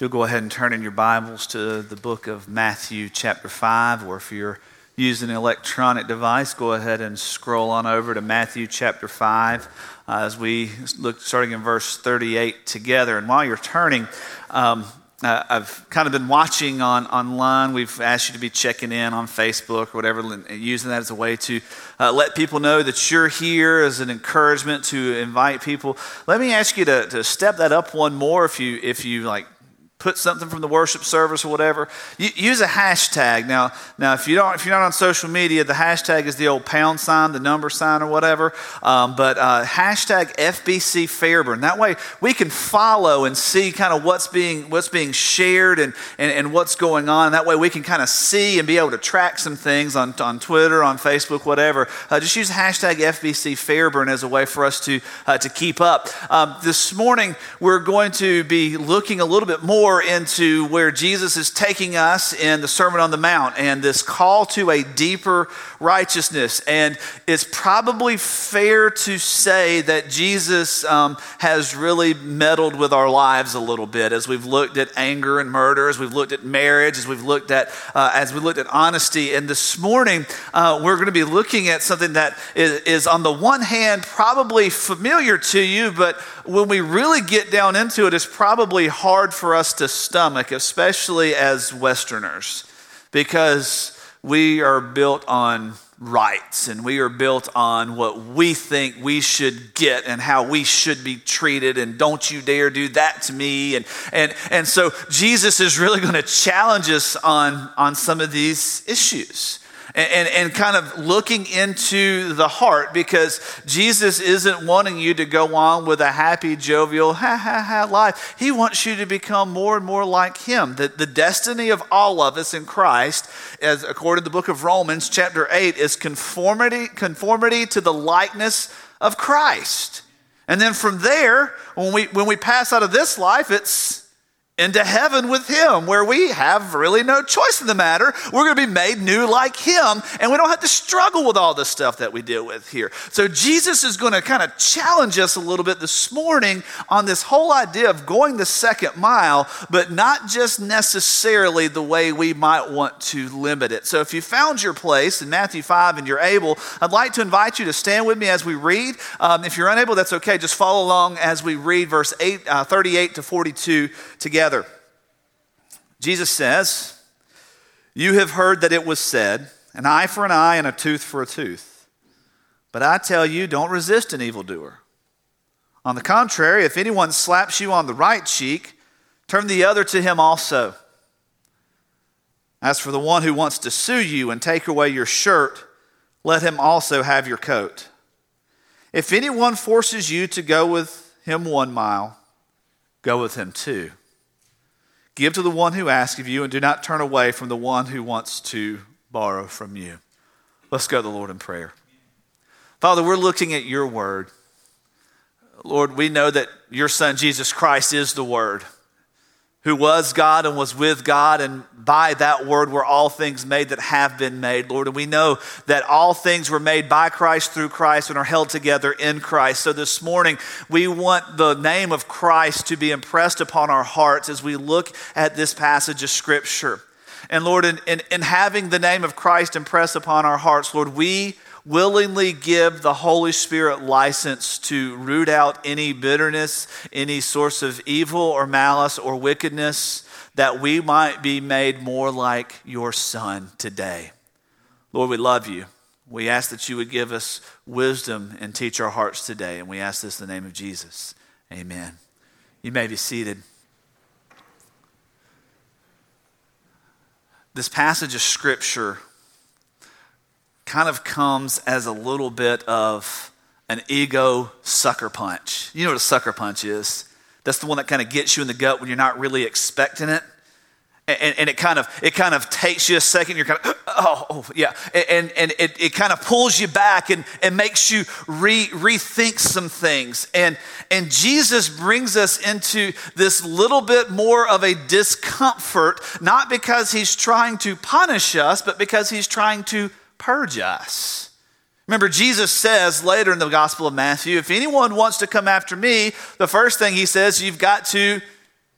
You'll go ahead and turn in your Bibles to the book of Matthew, chapter 5, or if you're using an electronic device, go ahead and scroll on over to Matthew, chapter 5, uh, as we look starting in verse 38 together. And while you're turning, um, uh, I've kind of been watching on online. We've asked you to be checking in on Facebook or whatever, using that as a way to uh, let people know that you're here as an encouragement to invite people. Let me ask you to, to step that up one more if you if you like put something from the worship service or whatever, use a hashtag. Now, now if you don't, if you're not on social media, the hashtag is the old pound sign, the number sign, or whatever. Um, but uh, hashtag FBC Fairburn. That way, we can follow and see kind of what's being what's being shared and, and, and what's going on. that way, we can kind of see and be able to track some things on, on Twitter, on Facebook, whatever. Uh, just use hashtag FBC Fairburn as a way for us to uh, to keep up. Um, this morning, we're going to be looking a little bit more more into where Jesus is taking us in the Sermon on the Mount and this call to a deeper righteousness. And it's probably fair to say that Jesus um, has really meddled with our lives a little bit as we've looked at anger and murder, as we've looked at marriage, as we've looked at uh, as we looked at honesty. And this morning uh, we're going to be looking at something that is, is on the one hand probably familiar to you, but when we really get down into it, it's probably hard for us to stomach, especially as Westerners, because we are built on rights and we are built on what we think we should get and how we should be treated and don't you dare do that to me. And and and so Jesus is really going to challenge us on on some of these issues and, and, kind of looking into the heart because Jesus isn't wanting you to go on with a happy, jovial, ha ha ha life. He wants you to become more and more like Him. The, the destiny of all of us in Christ, as according to the book of Romans, chapter 8, is conformity, conformity to the likeness of Christ. And then from there, when we, when we pass out of this life, it's into heaven with him where we have really no choice in the matter. We're going to be made new like him and we don't have to struggle with all the stuff that we deal with here. So Jesus is going to kind of challenge us a little bit this morning on this whole idea of going the second mile, but not just necessarily the way we might want to limit it. So if you found your place in Matthew 5 and you're able, I'd like to invite you to stand with me as we read. Um, if you're unable, that's okay. Just follow along as we read verse 8, uh, 38 to 42 together together. Jesus says, You have heard that it was said, an eye for an eye and a tooth for a tooth. But I tell you, don't resist an evildoer. On the contrary, if anyone slaps you on the right cheek, turn the other to him also. As for the one who wants to sue you and take away your shirt, let him also have your coat. If anyone forces you to go with him one mile, go with him two. Give to the one who asks of you, and do not turn away from the one who wants to borrow from you. Let's go to the Lord in prayer. Father, we're looking at your word. Lord, we know that your son Jesus Christ is the word who was God and was with God, and by that word were all things made that have been made, Lord. And we know that all things were made by Christ through Christ and are held together in Christ. So this morning, we want the name of Christ to be impressed upon our hearts as we look at this passage of Scripture. And Lord, in, in, in having the name of Christ impressed upon our hearts, Lord, we willingly give the Holy Spirit license to root out any bitterness, any source of evil or malice or wickedness, that we might be made more like your Son today. Lord, we love you. We ask that you would give us wisdom and teach our hearts today. And we ask this in the name of Jesus. Amen. You may be seated. This passage of Scripture kind of comes as a little bit of an ego sucker punch. You know what a sucker punch is? That's the one that kind of gets you in the gut when you're not really expecting it. And, and, it kind of it kind of takes you a second. You're kind of oh, oh yeah, and and it, it kind of pulls you back and, and makes you re, rethink some things. And and Jesus brings us into this little bit more of a discomfort, not because he's trying to punish us, but because he's trying to purge us. Remember, Jesus says later in the Gospel of Matthew, if anyone wants to come after me, the first thing he says, you've got to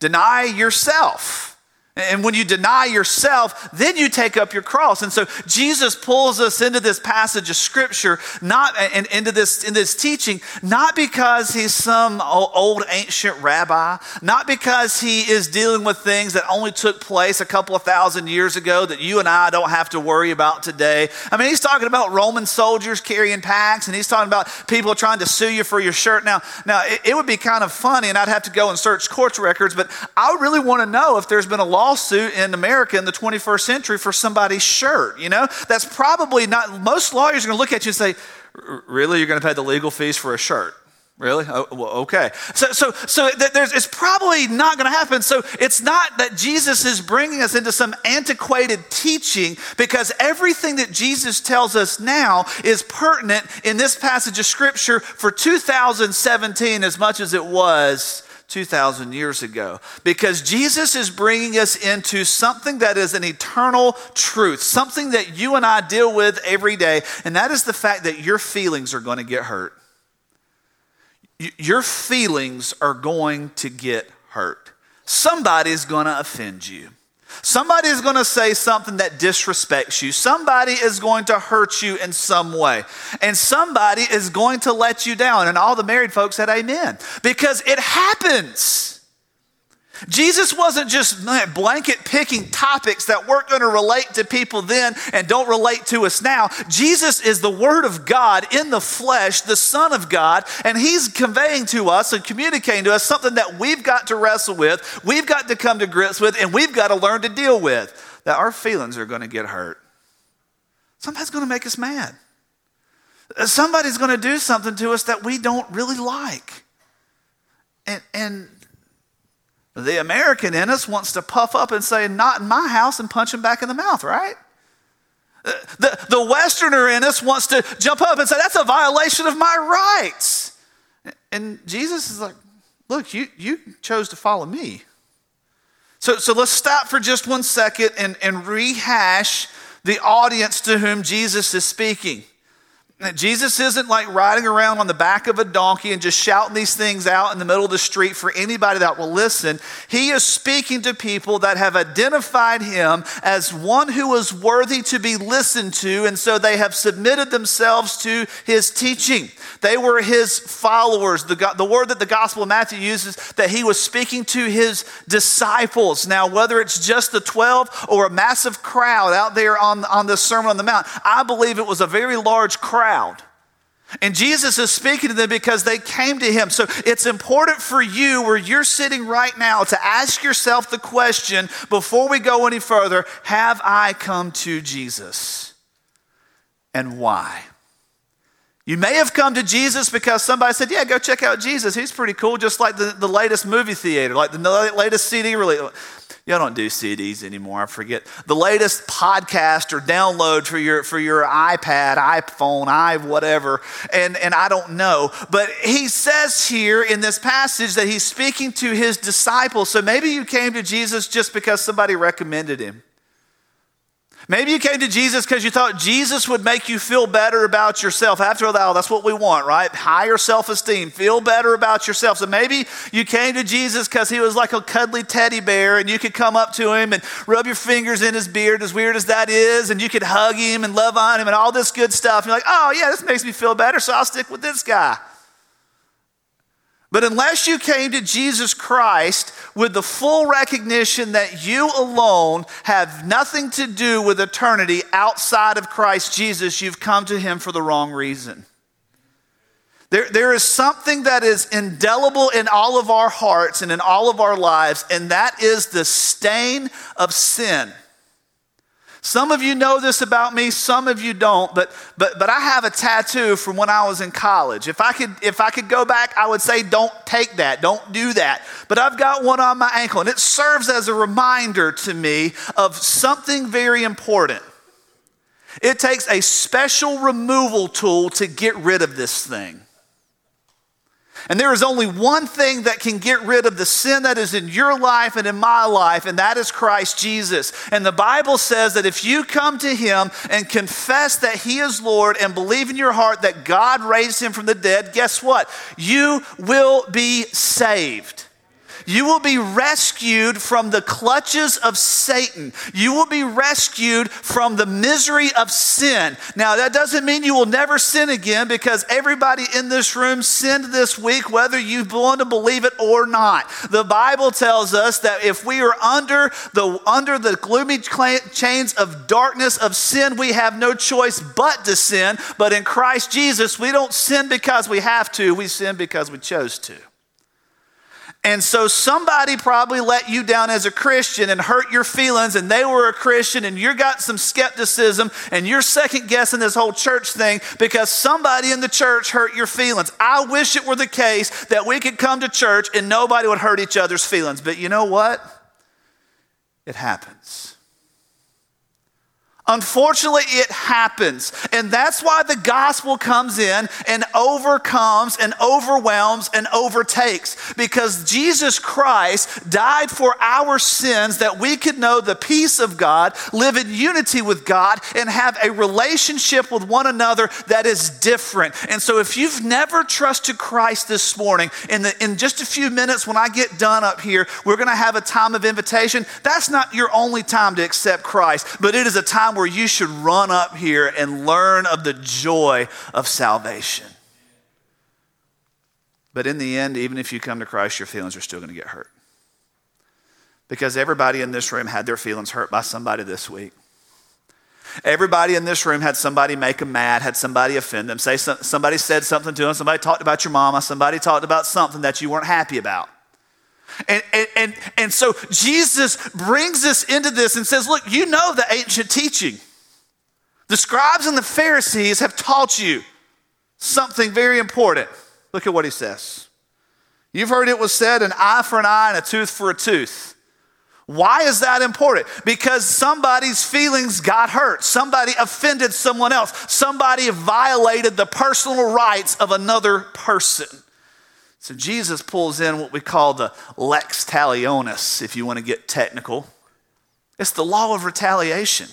deny yourself. And when you deny yourself, then you take up your cross. And so Jesus pulls us into this passage of scripture, not and into this in this teaching, not because he's some old ancient rabbi, not because he is dealing with things that only took place a couple of thousand years ago that you and I don't have to worry about today. I mean, he's talking about Roman soldiers carrying packs, and he's talking about people trying to sue you for your shirt. Now, now it, it would be kind of funny, and I'd have to go and search court records, but I really want to know if there's been a law lawsuit in America in the 21st century for somebody's shirt. You know, that's probably not, most lawyers are going to look at you and say, Really? You're going to pay the legal fees for a shirt? Really? Oh, well, okay. So, so, so there's, it's probably not going to happen. So it's not that Jesus is bringing us into some antiquated teaching because everything that Jesus tells us now is pertinent in this passage of scripture for 2017 as much as it was 2,000 years ago. Because Jesus is bringing us into something that is an eternal truth, something that you and I deal with every day, and that is the fact that your feelings are going to get hurt. Your feelings are going to get hurt. Somebody's going to offend you. Somebody is going to say something that disrespects you. Somebody is going to hurt you in some way. And somebody is going to let you down. And all the married folks said amen because it happens. Jesus wasn't just blanket picking topics that weren't going to relate to people then and don't relate to us now. Jesus is the Word of God in the flesh, the Son of God, and He's conveying to us and communicating to us something that we've got to wrestle with, we've got to come to grips with, and we've got to learn to deal with. That our feelings are going to get hurt. Somebody's going to make us mad. Somebody's going to do something to us that we don't really like. And, and the American in us wants to puff up and say, Not in my house, and punch him back in the mouth, right? The, the Westerner in us wants to jump up and say, That's a violation of my rights. And Jesus is like, Look, you, you chose to follow me. So, so let's stop for just one second and, and rehash the audience to whom Jesus is speaking. Jesus isn't like riding around on the back of a donkey and just shouting these things out in the middle of the street for anybody that will listen. He is speaking to people that have identified him as one who is worthy to be listened to, and so they have submitted themselves to his teaching. They were his followers. The, the word that the Gospel of Matthew uses that he was speaking to his disciples. Now, whether it's just the 12 or a massive crowd out there on, on the Sermon on the Mount, I believe it was a very large crowd crowd. And Jesus is speaking to them because they came to him. So it's important for you, where you're sitting right now, to ask yourself the question before we go any further Have I come to Jesus? And why? You may have come to Jesus because somebody said, Yeah, go check out Jesus. He's pretty cool, just like the, the latest movie theater, like the latest CD release. Y'all don't do CDs anymore. I forget. The latest podcast or download for your for your iPad, iPhone, i whatever, and, and I don't know. But he says here in this passage that he's speaking to his disciples. So maybe you came to Jesus just because somebody recommended him. Maybe you came to Jesus because you thought Jesus would make you feel better about yourself. After all, that's what we want, right? Higher self esteem, feel better about yourself. So maybe you came to Jesus because he was like a cuddly teddy bear and you could come up to him and rub your fingers in his beard, as weird as that is, and you could hug him and love on him and all this good stuff. You're like, oh, yeah, this makes me feel better, so I'll stick with this guy. But unless you came to Jesus Christ with the full recognition that you alone have nothing to do with eternity outside of Christ Jesus, you've come to him for the wrong reason. There, there is something that is indelible in all of our hearts and in all of our lives, and that is the stain of sin. Some of you know this about me, some of you don't, but, but, but I have a tattoo from when I was in college. If I, could, if I could go back, I would say, don't take that, don't do that. But I've got one on my ankle, and it serves as a reminder to me of something very important. It takes a special removal tool to get rid of this thing. And there is only one thing that can get rid of the sin that is in your life and in my life, and that is Christ Jesus. And the Bible says that if you come to Him and confess that He is Lord and believe in your heart that God raised Him from the dead, guess what? You will be saved. You will be rescued from the clutches of Satan. You will be rescued from the misery of sin. Now, that doesn't mean you will never sin again because everybody in this room sinned this week, whether you want to believe it or not. The Bible tells us that if we are under the, under the gloomy chains of darkness of sin, we have no choice but to sin. But in Christ Jesus, we don't sin because we have to, we sin because we chose to. And so somebody probably let you down as a Christian and hurt your feelings, and they were a Christian, and you got some skepticism, and you're second guessing this whole church thing because somebody in the church hurt your feelings. I wish it were the case that we could come to church and nobody would hurt each other's feelings. But you know what? It happens. Unfortunately, it happens. And that's why the gospel comes in and overcomes and overwhelms and overtakes. Because Jesus Christ died for our sins that we could know the peace of God, live in unity with God, and have a relationship with one another that is different. And so, if you've never trusted Christ this morning, in, the, in just a few minutes when I get done up here, we're going to have a time of invitation. That's not your only time to accept Christ, but it is a time where you should run up here and learn of the joy of salvation. But in the end, even if you come to Christ, your feelings are still going to get hurt. Because everybody in this room had their feelings hurt by somebody this week. Everybody in this room had somebody make them mad, had somebody offend them. Say somebody said something to them, somebody talked about your mama, somebody talked about something that you weren't happy about. And, and, and, and so Jesus brings us into this and says, Look, you know the ancient teaching. The scribes and the Pharisees have taught you something very important. Look at what he says. You've heard it was said an eye for an eye and a tooth for a tooth. Why is that important? Because somebody's feelings got hurt. Somebody offended someone else. Somebody violated the personal rights of another person. So Jesus pulls in what we call the lex talionis, if you want to get technical. It's the law of retaliation.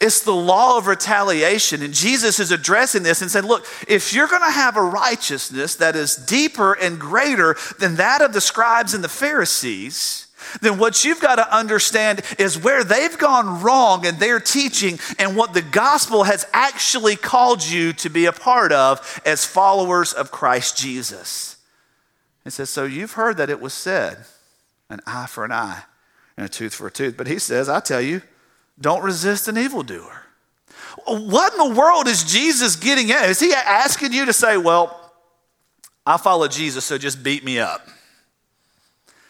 It's the law of retaliation. And Jesus is addressing this and said, Look, if you're going to have a righteousness that is deeper and greater than that of the scribes and the Pharisees, then what you've got to understand is where they've gone wrong in their teaching and what the gospel has actually called you to be a part of as followers of Christ Jesus. He says, So you've heard that it was said, an eye for an eye and a tooth for a tooth. But he says, I tell you, don't resist an evildoer. What in the world is Jesus getting at? Is he asking you to say, Well, I follow Jesus, so just beat me up?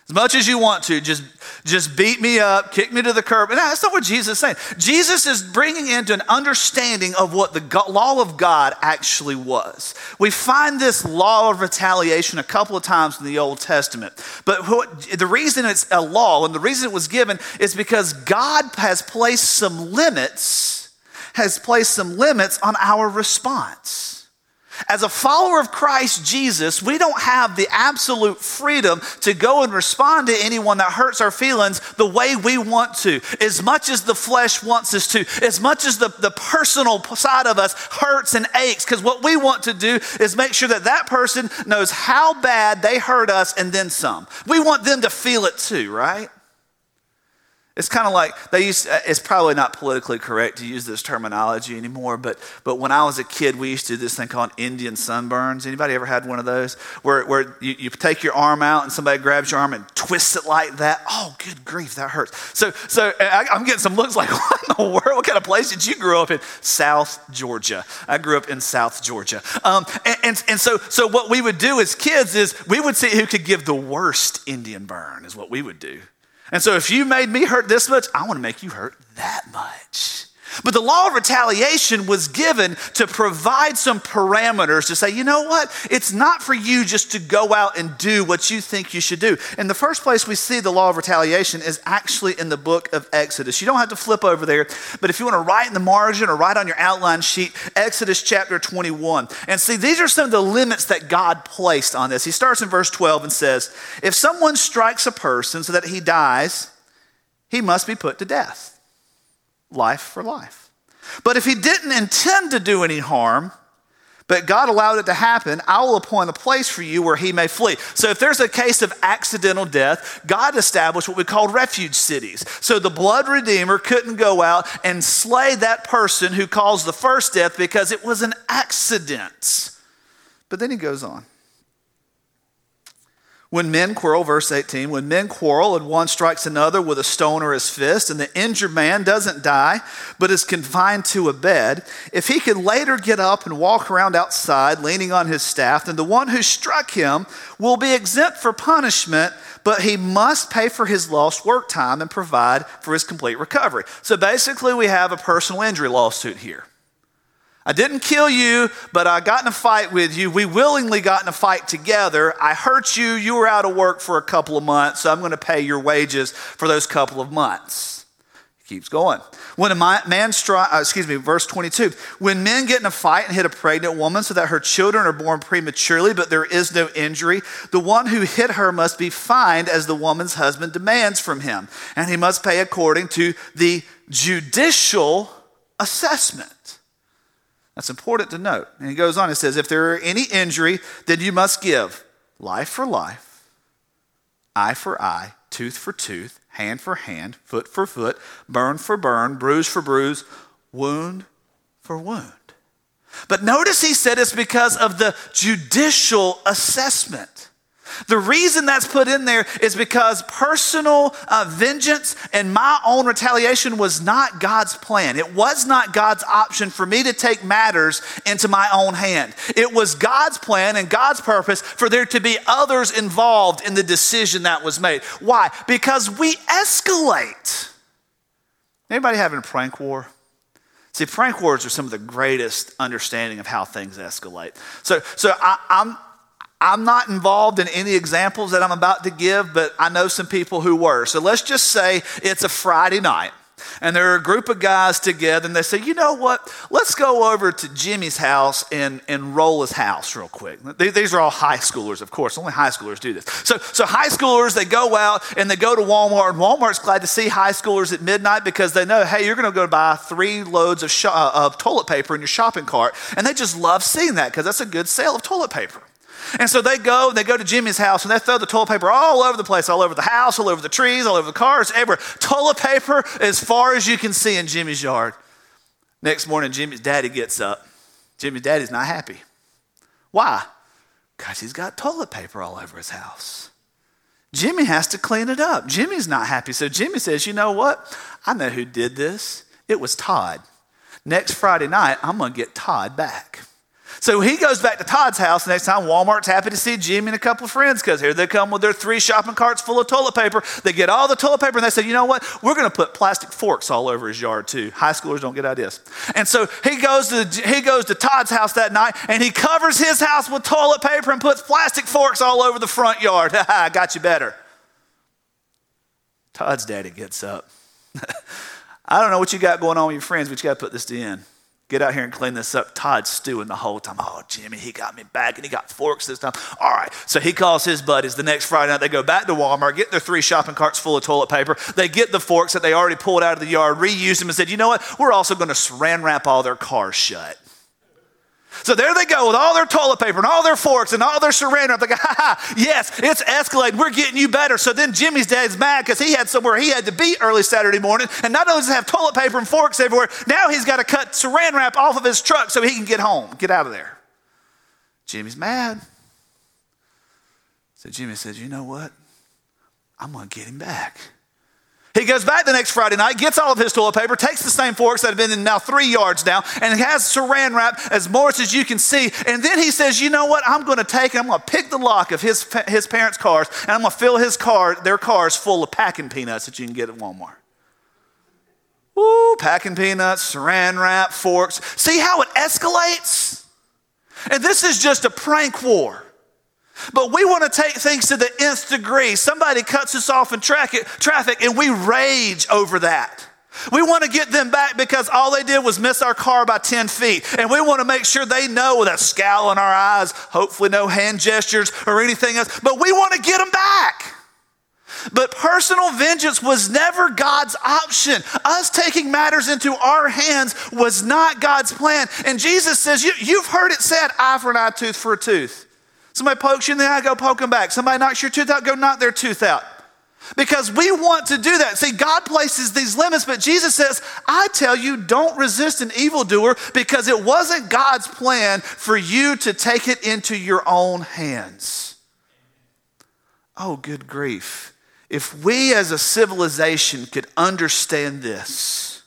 As much as you want to, just, just beat me up, kick me to the curb. And that's not what Jesus is saying. Jesus is bringing into an understanding of what the law of God actually was. We find this law of retaliation a couple of times in the Old Testament. But what, the reason it's a law and the reason it was given is because God has placed some limits, has placed some limits on our response. As a follower of Christ Jesus, we don't have the absolute freedom to go and respond to anyone that hurts our feelings the way we want to, as much as the flesh wants us to, as much as the, the personal side of us hurts and aches. Because what we want to do is make sure that that person knows how bad they hurt us and then some. We want them to feel it too, right? It's kind of like they used. Uh, it's probably not politically correct to use this terminology anymore, but but when I was a kid, we used to do this thing called Indian sunburns. Anybody ever had one of those where where you, you take your arm out and somebody grabs your arm and twists it like that? Oh, good grief, that hurts. So so I, am getting some looks like what in the world? What kind of place did you grow up in? South Georgia. I grew up in South Georgia. Um, and, and and so so what we would do as kids is we would see who could give the worst Indian burn. Is what we would do. And so if you made me hurt this much, I want to make you hurt that much. But the law of retaliation was given to provide some parameters to say, you know what? It's not for you just to go out and do what you think you should do. In the first place we see the law of retaliation is actually in the book of Exodus. You don't have to flip over there, but if you want to write in the margin or write on your outline sheet, Exodus chapter 21. And see, these are some of the limits that God placed on this. He starts in verse 12 and says, If someone strikes a person so that he dies, he must be put to death life for life. But if he didn't intend to do any harm, but God allowed it to happen. I will appoint a place for you where he may flee. So, if there's a case of accidental death, God established what we call refuge cities. So, the blood redeemer couldn't go out and slay that person who caused the first death because it was an accident. But then he goes on. When men quarrel, verse 18, when men quarrel and one strikes another with a stone or his fist, and the injured man doesn't die, but is confined to a bed, if he can later get up and walk around outside leaning on his staff, then the one who struck him will be exempt for punishment, but he must pay for his lost work time and provide for his complete recovery. So basically, we have a personal injury lawsuit here. I didn't kill you, but I got in a fight with you. We willingly got in a fight together. I hurt you. You were out of work for a couple of months, so I'm going to pay your wages for those couple of months. He keeps going. When a man strike, uh, excuse me, verse 22. When men get in a fight and hit a pregnant woman so that her children are born prematurely, but there is no injury, the one who hit her must be fined as the woman's husband demands from him, and he must pay according to the judicial assessment. That's important to note. And he goes on, he says, If there are any injury, then you must give life for life, eye for eye, tooth for tooth, hand for hand, foot for foot, burn for burn, bruise for bruise, wound for wound. But notice he said it's because of the judicial assessment. The reason that's put in there is because personal uh, vengeance and my own retaliation was not God's plan. It was not God's option for me to take matters into my own hand. It was God's plan and God's purpose for there to be others involved in the decision that was made. Why? Because we escalate. Anybody having a prank war? See, prank wars are some of the greatest understanding of how things escalate. So, so I, am I'm not involved in any examples that I'm about to give, but I know some people who were. So let's just say it's a Friday night and there are a group of guys together and they say, you know what? Let's go over to Jimmy's house and, and roll his house real quick. These are all high schoolers, of course. Only high schoolers do this. So, so high schoolers, they go out and they go to Walmart, and Walmart's glad to see high schoolers at midnight because they know, hey, you're going to go buy three loads of, sh- uh, of toilet paper in your shopping cart. And they just love seeing that because that's a good sale of toilet paper. And so they go, they go to Jimmy's house and they throw the toilet paper all over the place, all over the house, all over the trees, all over the cars, everywhere. Toilet paper as far as you can see in Jimmy's yard. Next morning, Jimmy's daddy gets up. Jimmy's daddy's not happy. Why? Because he's got toilet paper all over his house. Jimmy has to clean it up. Jimmy's not happy. So Jimmy says, You know what? I know who did this. It was Todd. Next Friday night, I'm going to get Todd back. So he goes back to Todd's house. Next time, Walmart's happy to see Jimmy and a couple of friends because here they come with their three shopping carts full of toilet paper. They get all the toilet paper and they say, you know what? We're going to put plastic forks all over his yard too. High schoolers don't get ideas. And so he goes to he goes to Todd's house that night and he covers his house with toilet paper and puts plastic forks all over the front yard. I got you better. Todd's daddy gets up. I don't know what you got going on with your friends, but you got to put this to end. Get out here and clean this up. Todd's stewing the whole time. Oh, Jimmy, he got me back and he got forks this time. All right. So he calls his buddies the next Friday night. They go back to Walmart, get their three shopping carts full of toilet paper. They get the forks that they already pulled out of the yard, reuse them, and said, you know what? We're also going to saran wrap all their cars shut. So there they go with all their toilet paper and all their forks and all their saran wrap. They go, ha ha, yes, it's escalating. We're getting you better. So then Jimmy's dad's mad because he had somewhere he had to be early Saturday morning. And not only does he have toilet paper and forks everywhere, now he's got to cut saran wrap off of his truck so he can get home, get out of there. Jimmy's mad. So Jimmy says, you know what? I'm going to get him back. He goes back the next Friday night, gets all of his toilet paper, takes the same forks that have been in now three yards down, and has saran wrap as much as you can see. And then he says, You know what? I'm going to take I'm going to pick the lock of his, his parents' cars, and I'm going to fill his car, their cars full of packing peanuts that you can get at Walmart. Woo, packing peanuts, saran wrap, forks. See how it escalates? And this is just a prank war. But we want to take things to the nth degree. Somebody cuts us off in traffic and we rage over that. We want to get them back because all they did was miss our car by 10 feet. And we want to make sure they know with a scowl in our eyes, hopefully no hand gestures or anything else, but we want to get them back. But personal vengeance was never God's option. Us taking matters into our hands was not God's plan. And Jesus says, you, have heard it said, eye for an eye, tooth for a tooth. Somebody pokes you in the eye, go poke them back. Somebody knocks your tooth out, go knock their tooth out. Because we want to do that. See, God places these limits, but Jesus says, I tell you, don't resist an evildoer because it wasn't God's plan for you to take it into your own hands. Oh, good grief. If we as a civilization could understand this,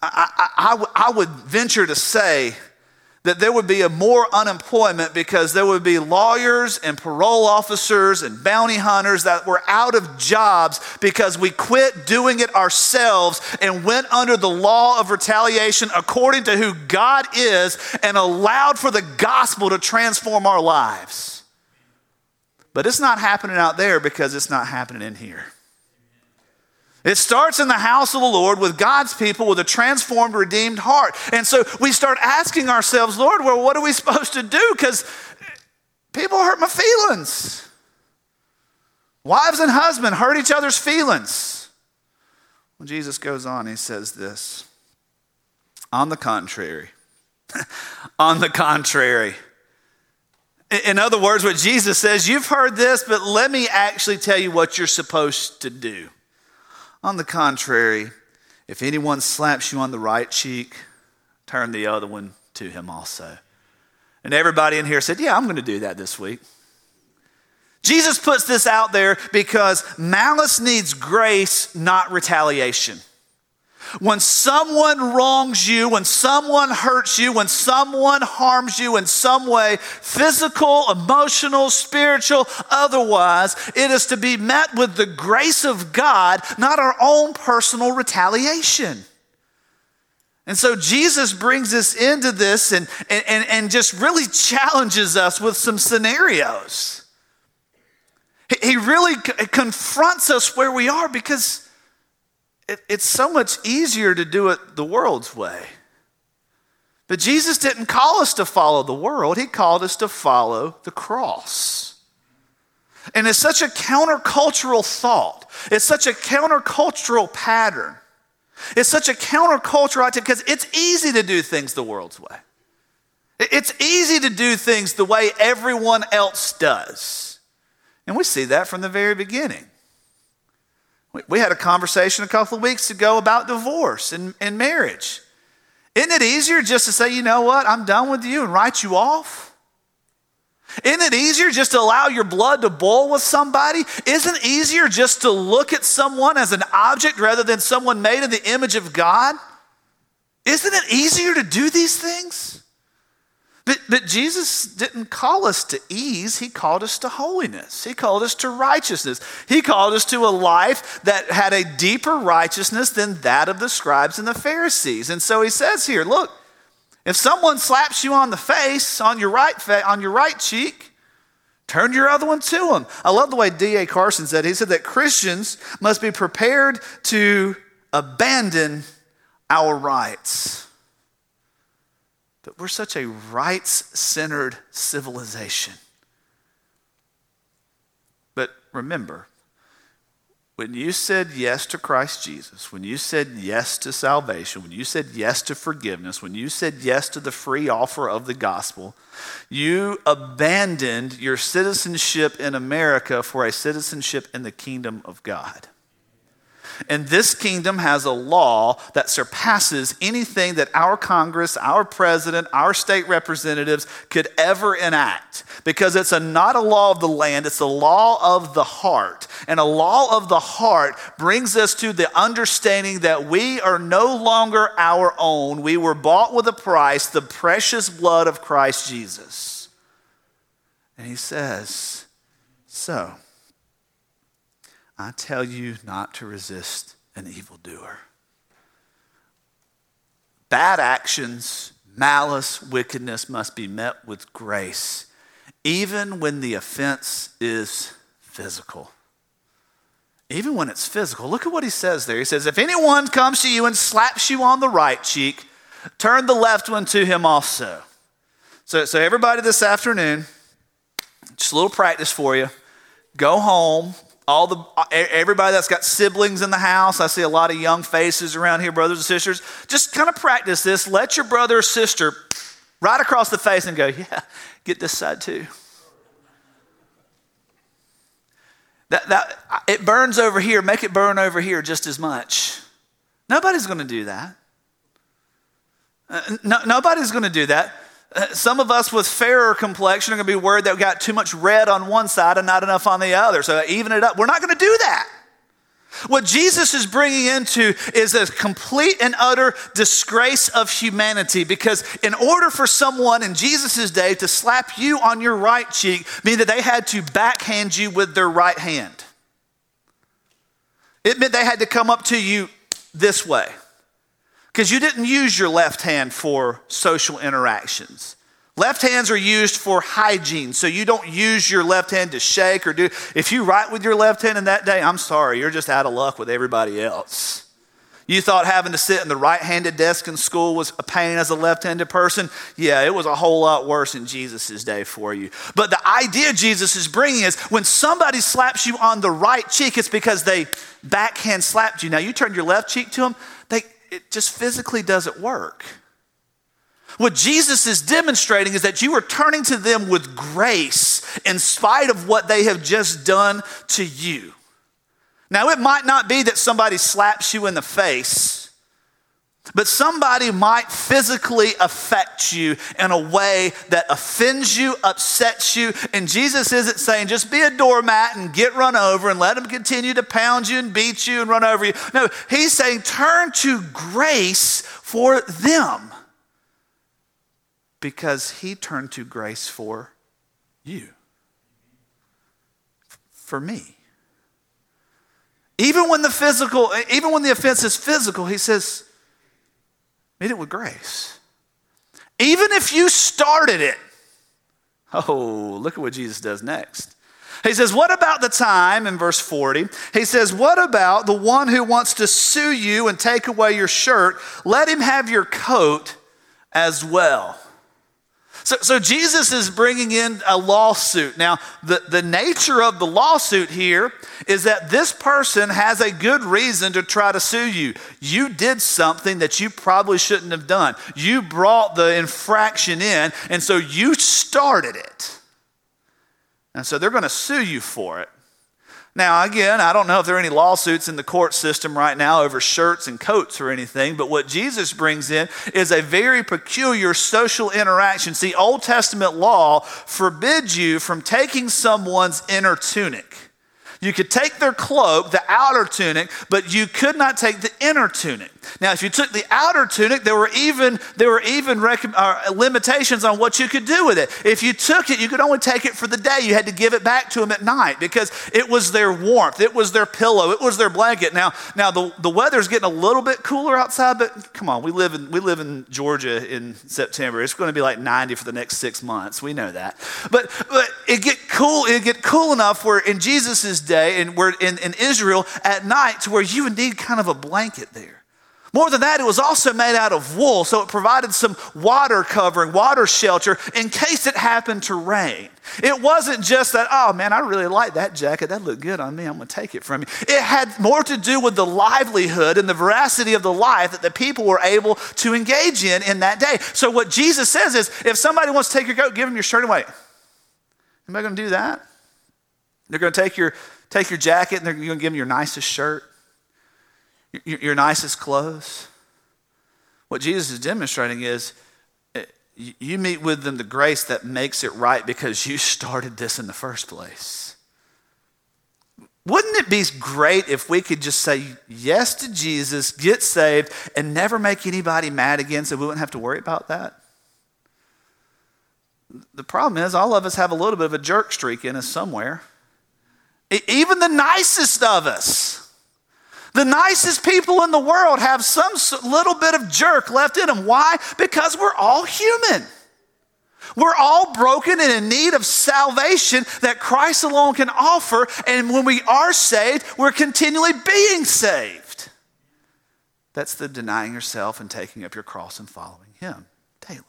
I, I, would venture to say that there would be a more unemployment because there would be lawyers and parole officers and bounty hunters that were out of jobs because we quit doing it ourselves and went under the law of retaliation according to who God is and allowed for the gospel to transform our lives. But it's not happening out there because it's not happening in here. It starts in the house of the Lord with God's people with a transformed, redeemed heart. And so we start asking ourselves, Lord, well, what are we supposed to do? Because people hurt my feelings. Wives and husbands hurt each other's feelings. When Jesus goes on, he says this On the contrary, on the contrary, in other words, what Jesus says, you've heard this, but let me actually tell you what you're supposed to do. On the contrary, if anyone slaps you on the right cheek, turn the other one to him also. And everybody in here said, Yeah, I'm going to do that this week. Jesus puts this out there because malice needs grace, not retaliation. When someone wrongs you, when someone hurts you, when someone harms you in some way, physical, emotional, spiritual, otherwise, it is to be met with the grace of God, not our own personal retaliation. And so Jesus brings us into this and, and, and just really challenges us with some scenarios. He really confronts us where we are because it, it's so much easier to do it the world's way. But Jesus didn't call us to follow the world, He called us to follow the cross. And it's such a countercultural thought, it's such a countercultural pattern. It's such a countercultural activity because it's easy to do things the world's way. It's easy to do things the way everyone else does. And we see that from the very beginning. We had a conversation a couple of weeks ago about divorce and, and marriage. Isn't it easier just to say, you know what, I'm done with you and write you off? Isn't it easier just to allow your blood to boil with somebody? Isn't it easier just to look at someone as an object rather than someone made in the image of God? Isn't it easier to do these things? But, Jesus didn't call us to ease, He called us to holiness. He called us to righteousness. He called us to a life that had a deeper righteousness than that of the scribes and the Pharisees. And so He says here, look, if someone slaps you on the face, on your right, fa- on your right cheek, turn your other one to them. I love the way D.A. Carson said. He said that Christians must be prepared to abandon our rights. But we're such a rights centered civilization. But remember, when you said yes to Christ Jesus, when you said yes to salvation, when you said yes to forgiveness, when you said yes to the free offer of the gospel, you abandoned your citizenship in America for a citizenship in the kingdom of God. And this kingdom has a law that surpasses anything that our Congress, our president, our state representatives could ever enact. Because it's a, not a law of the land, it's a law of the heart. And a law of the heart brings us to the understanding that we are no longer our own. We were bought with a price, the precious blood of Christ Jesus. And he says, So, I tell you not to resist an evildoer. Bad actions, malice, wickedness must be met with grace, even when the offense is physical. Even when it's physical. Look at what he says there. He says, If anyone comes to you and slaps you on the right cheek, turn the left one to him also. So, so everybody this afternoon, just a little practice for you. Go home, all the everybody that's got siblings in the house i see a lot of young faces around here brothers and sisters. Just kind of practice this. Let your brother or sister right across the face and go yeah get this side too. That, that it burns over here. Make it burn over here just as much. Nobody's going to do that. Uh, no, nobody's going to do that Uh, some of us with fairer complexion are going to be worried that we got too much red on one side and not enough on the other. So uh, even it up. We're not going to do that. What Jesus is bringing into is a complete and utter disgrace of humanity because in order for someone in Jesus' day to slap you on your right cheek, mean that they had to backhand you with their right hand. It meant they had to come up to you this way because you didn't use your left hand for social interactions. Left hands are used for hygiene, so you don't use your left hand to shake or do. If you write with your left hand in that day, I'm sorry, you're just out of luck with everybody else. You thought having to sit in the right handed desk in school was a pain as a left handed person? Yeah, it was a whole lot worse in Jesus' day for you. But the idea Jesus is bringing is when somebody slaps you on the right cheek, it's because they backhand slapped you. Now you turn your left cheek to them, they, it just physically doesn't work. What Jesus is demonstrating is that you are turning to them with grace in spite of what they have just done to you. Now, it might not be that somebody slaps you in the face, but somebody might physically affect you in a way that offends you, upsets you. And Jesus isn't saying just be a doormat and get run over and let them continue to pound you and beat you and run over you. No, he's saying turn to grace for them because he turned to grace for you, for me. Even when the physical, even when the offense is physical, he says, meet it with grace. Even if you started it. Oh, look at what Jesus does next. He says, What about the time, in verse 40? He says, What about the one who wants to sue you and take away your shirt? Let him have your coat as well. So, so Jesus is bringing in a lawsuit. Now, the, the nature of the lawsuit here is that this person has a good reason to try to sue you. You did something that you probably shouldn't have done. You brought the infraction in, and so you started it. And so they're going to sue you for it. Now, again, I don't know if there are any lawsuits in the court system right now over shirts and coats or anything, but what Jesus brings in is a very peculiar social interaction. See, Old Testament law forbids you from taking someone's inner tunic. You could take their cloak, the outer tunic, but you could not take the inner tunic. Now, if you took the outer tunic, there were even, there were even rec- uh, limitations on what you could do with it. If you took it, you could only take it for the day. You had to give it back to them at night because it was their warmth, it was their pillow, it was their blanket. Now, now the, the weather's getting a little bit cooler outside, but come on, we live in, we live in Georgia in September. It's going to be like 90 for the next six months. We know that. But, but it get cool, it get cool enough where in Jesus' day and we're in, in Israel at night to where you would need kind of a blanket there. More than that, it was also made out of wool, so it provided some water covering, water shelter in case it happened to rain. It wasn't just that, oh man, I really like that jacket. That looked good on me. I'm going to take it from you. It had more to do with the livelihood and the veracity of the life that the people were able to engage in in that day. So, what Jesus says is if somebody wants to take your coat, give them your shirt away. Am I going to do that? They're going to take your, take your jacket and they're going to give them your nicest shirt, your, nicest clothes. What Jesus is demonstrating is eh, you meet with them the grace that makes it right because you started this in the first place. Wouldn't it be great if we could just say yes to Jesus, get saved, and never make anybody mad again so we wouldn't have to worry about that? The problem is, all of us have a little bit of a jerk streak in us somewhere. Even the nicest of us, the nicest people in the world have some little bit of jerk left in them. Why? Because we're all human. We're all broken and in need of salvation that Christ alone can offer. And when we are saved, we're continually being saved. That's the denying yourself and taking up your cross and following Him daily.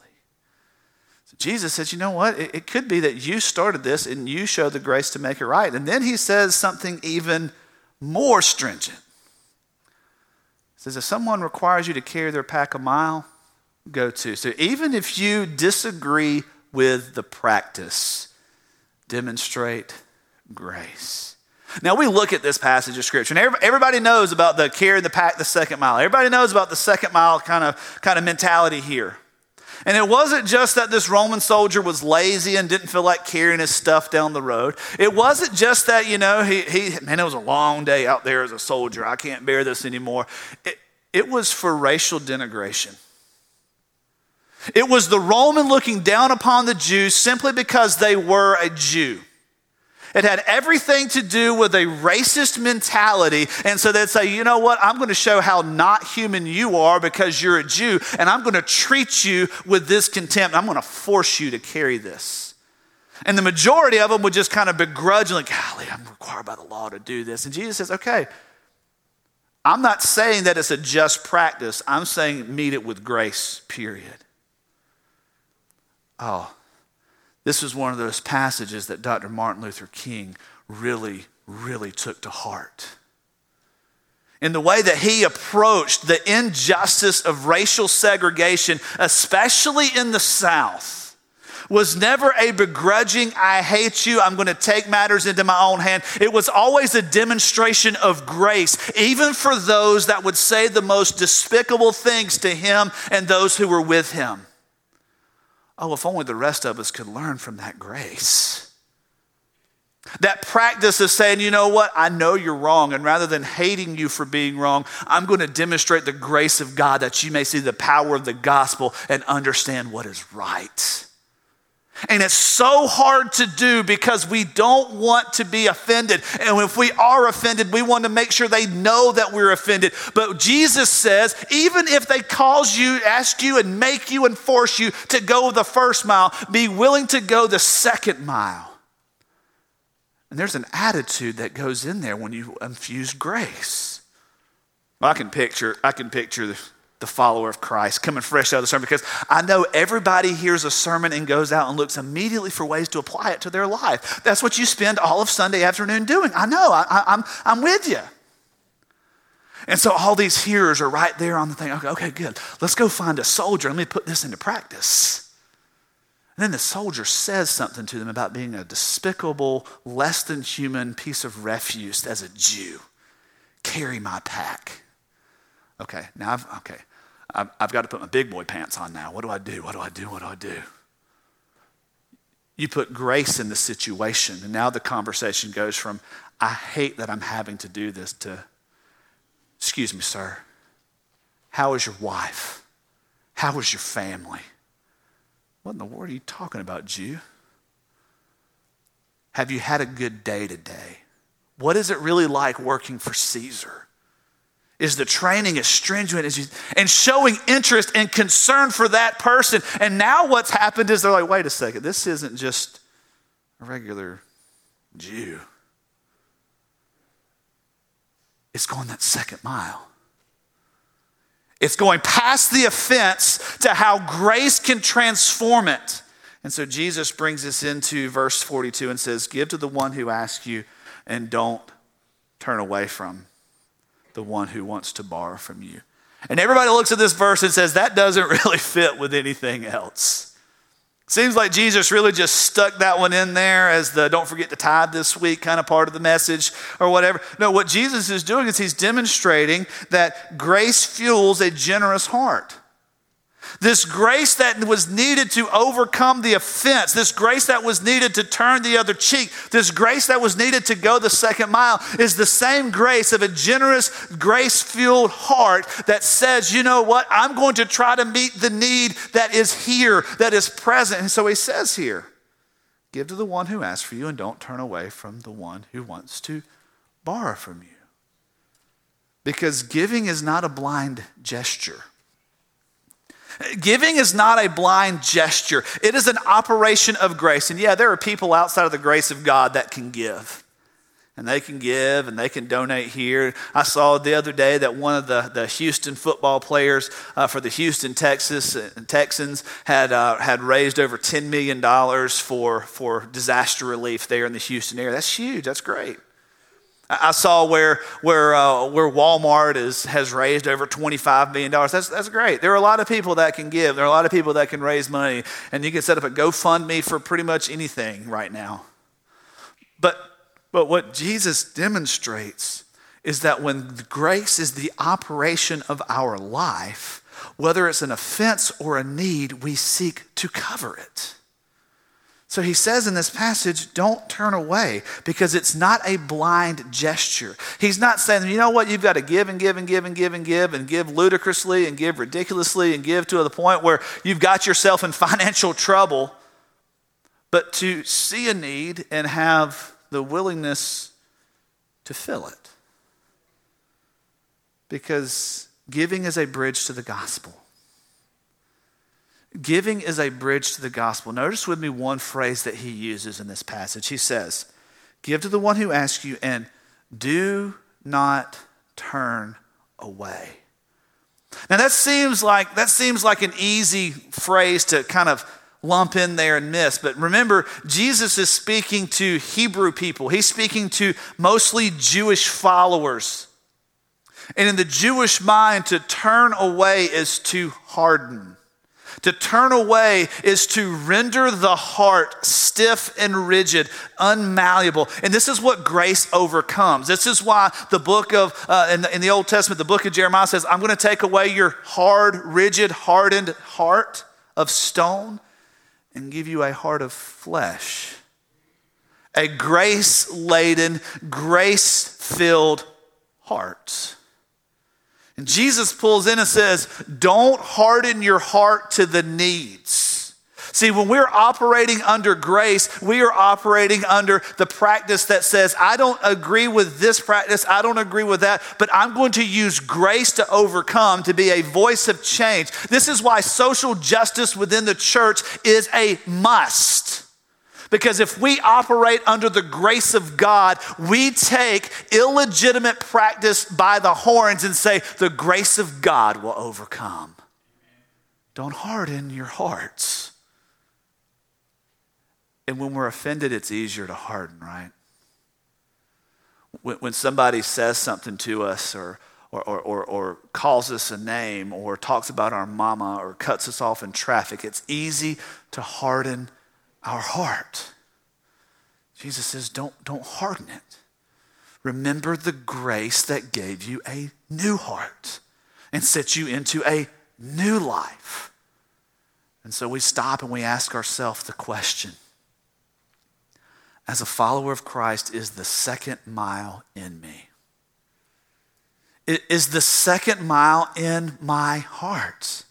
So Jesus says, you know what? It, it could be that you started this and you showed the grace to make it right. And then he says something even more stringent. Says, if someone requires you to carry their pack a mile, go to. So even if you disagree with the practice, demonstrate grace. Now we look at this passage of scripture, and everybody knows about the carry the pack the second mile. Everybody knows about the second mile kind of kind of mentality here. And it wasn't just that this Roman soldier was lazy and didn't feel like carrying his stuff down the road. It wasn't just that, you know, he, he man, it was a long day out there as a soldier. I can't bear this anymore. It, it was for racial denigration. It was the Roman looking down upon the Jews simply because they were a Jew. It had everything to do with a racist mentality. And so they'd say, you know what? I'm going to show how not human you are because you're a Jew, and I'm going to treat you with this contempt. I'm going to force you to carry this. And the majority of them would just kind of begrudgingly, golly, I'm required by the law to do this. And Jesus says, okay, I'm not saying that it's a just practice. I'm saying meet it with grace, period. Oh, this was one of those passages that Dr. Martin Luther King really, really took to heart. In the way that he approached the injustice of racial segregation, especially in the South, was never a begrudging, I hate you, I'm going to take matters into my own hand. It was always a demonstration of grace, even for those that would say the most despicable things to him and those who were with him. Oh, if only the rest of us could learn from that grace. That practice of saying, you know what, I know you're wrong, and rather than hating you for being wrong, I'm going to demonstrate the grace of God that you may see the power of the gospel and understand what is right. And it's so hard to do because we don't want to be offended. And if we are offended, we want to make sure they know that we're offended. But Jesus says, even if they cause you, ask you, and make you and force you to go the first mile, be willing to go the second mile. And there's an attitude that goes in there when you infuse grace. Well, I can picture, I can picture the the follower of Christ, coming fresh out of the sermon, because I know everybody hears a sermon and goes out and looks immediately for ways to apply it to their life. That's what you spend all of Sunday afternoon doing. I know, I, am I'm, I'm with you. And so all these hearers are right there on the thing. Okay, okay, good. Let's go find a soldier. Let me put this into practice. And then the soldier says something to them about being a despicable, less than human piece of refuse as a Jew. Carry my pack. Okay, now I've, okay, I've, I've got to put my big boy pants on now. What do I do? What do I do? What do I do? You put grace in the situation, and now the conversation goes from, I hate that I'm having to do this, to, excuse me, sir, how is your wife? How is your family? What in the world are you talking about, Jew? Have you had a good day today? What is it really like working for Caesar? Is the training is stringent is and showing interest and concern for that person. And now what's happened is they're like, wait a second, this isn't just a regular Jew. It's going that second mile. It's going past the offense to how grace can transform it. And so Jesus brings us into verse 42 and says, Give to the one who asks you and don't turn away from the one who wants to borrow from you. And everybody looks at this verse and says, that doesn't really fit with anything else. Seems like Jesus really just stuck that one in there as the don't forget to tithe this week kind of part of the message or whatever. No, what Jesus is doing is he's demonstrating that grace fuels a generous heart. This grace that was needed to overcome the offense, this grace that was needed to turn the other cheek, this grace that was needed to go the second mile is the same grace of a generous, grace fueled heart that says, you know what, I'm going to try to meet the need that is here, that is present. And so he says here, give to the one who asks for you and don't turn away from the one who wants to borrow from you. Because giving is not a blind gesture. Giving is not a blind gesture, it is an operation of grace. And yeah, there are people outside of the grace of God that can give. and they can give and they can donate here. I saw the other day that one of the, the Houston football players uh, for the Houston Texas uh, Texans had uh, had raised over $10 million for, for disaster relief there in the Houston area. That's huge. That's great. I saw where, where, uh, where Walmart is, has raised over $25 million. That's, that's great. There are a lot of people that can give. There are a lot of people that can raise money. And you can set up a GoFundMe for pretty much anything right now. But, but what Jesus demonstrates is that when grace is the operation of our life, whether it's an offense or a need, we seek to cover it. So he says in this passage, don't turn away because it's not a blind gesture. He's not saying, you know what, you've got to give and give and give and give and give and give ludicrously and give ridiculously and give to the point where you've got yourself in financial trouble. But to see a need and have the willingness to fill it. Because giving is a bridge to the gospel. Giving is a bridge to the gospel. Notice with me one phrase that he uses in this passage. He says, Give to the one who asks you, and do not turn away. Now that seems like that seems like an easy phrase to kind of lump in there and miss. But remember, Jesus is speaking to Hebrew people. He's speaking to mostly Jewish followers. And in the Jewish mind, to turn away is to harden. To turn away is to render the heart stiff and rigid, unmalleable. And this is what grace overcomes. This is why the book of, uh, in, the, in the Old Testament, the book of Jeremiah says, I'm going to take away your hard, rigid, hardened heart of stone and give you a heart of flesh. A grace laden, grace filled heart. And Jesus pulls in and says, Don't harden your heart to the needs. See, when we're operating under grace, we are operating under the practice that says, I don't agree with this practice, I don't agree with that, but I'm going to use grace to overcome, to be a voice of change. This is why social justice within the church is a must. Because if we operate under the grace of God, we take illegitimate practice by the horns and say, the grace of God will overcome. Don't harden your hearts. And when we're offended, it's easier to harden, right? When, when somebody says something to us or, or, or, or, or calls us a name or talks about our mama or cuts us off in traffic, it's easy to harden our heart. Jesus says, don't, don't harden it. Remember the grace that gave you a new heart and set you into a new life. And so we stop and we ask ourselves the question as a follower of Christ, is the second mile in me? Is the second mile in my heart?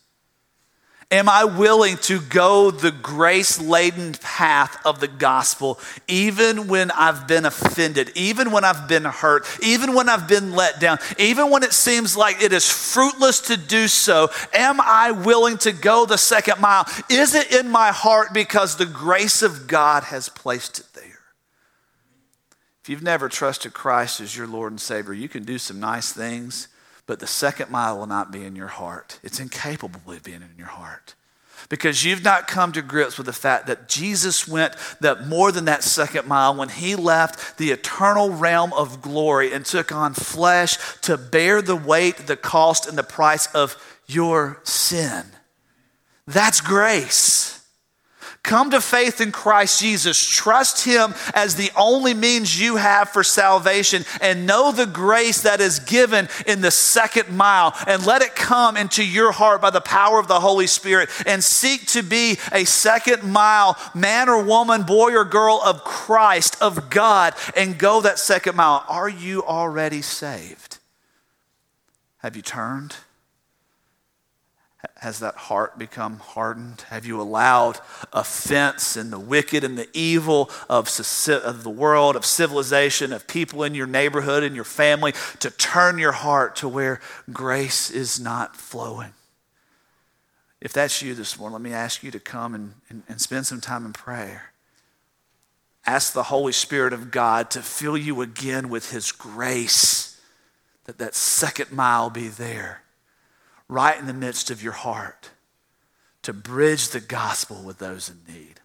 Am I willing to go the grace laden path of the gospel, even when I've been offended, even when I've been hurt, even when I've been let down, even when it seems like it is fruitless to do so? Am I willing to go the second mile? Is it in my heart because the grace of God has placed it there? If you've never trusted Christ as your Lord and Savior, you can do some nice things but the second mile will not be in your heart. It's incapable of being in your heart. Because you've not come to grips with the fact that Jesus went that more than that second mile when he left the eternal realm of glory and took on flesh to bear the weight, the cost, and the price of your sin. That's grace. Come to faith in Christ Jesus. Trust Him as the only means you have for salvation and know the grace that is given in the second mile and let it come into your heart by the power of the Holy Spirit and seek to be a second mile man or woman, boy or girl of Christ, of God, and go that second mile. Are you already saved? Have you turned? Has that heart become hardened? Have you allowed offense and the wicked and the evil of, of the world, of civilization, of people in your neighborhood and your family to turn your heart to where grace is not flowing? If that's you this morning, let me ask you to come and, and, and spend some time in prayer. Ask the Holy Spirit of God to fill you again with His grace, that that second mile be there, right in the midst of your heart, to bridge the gospel with those in need.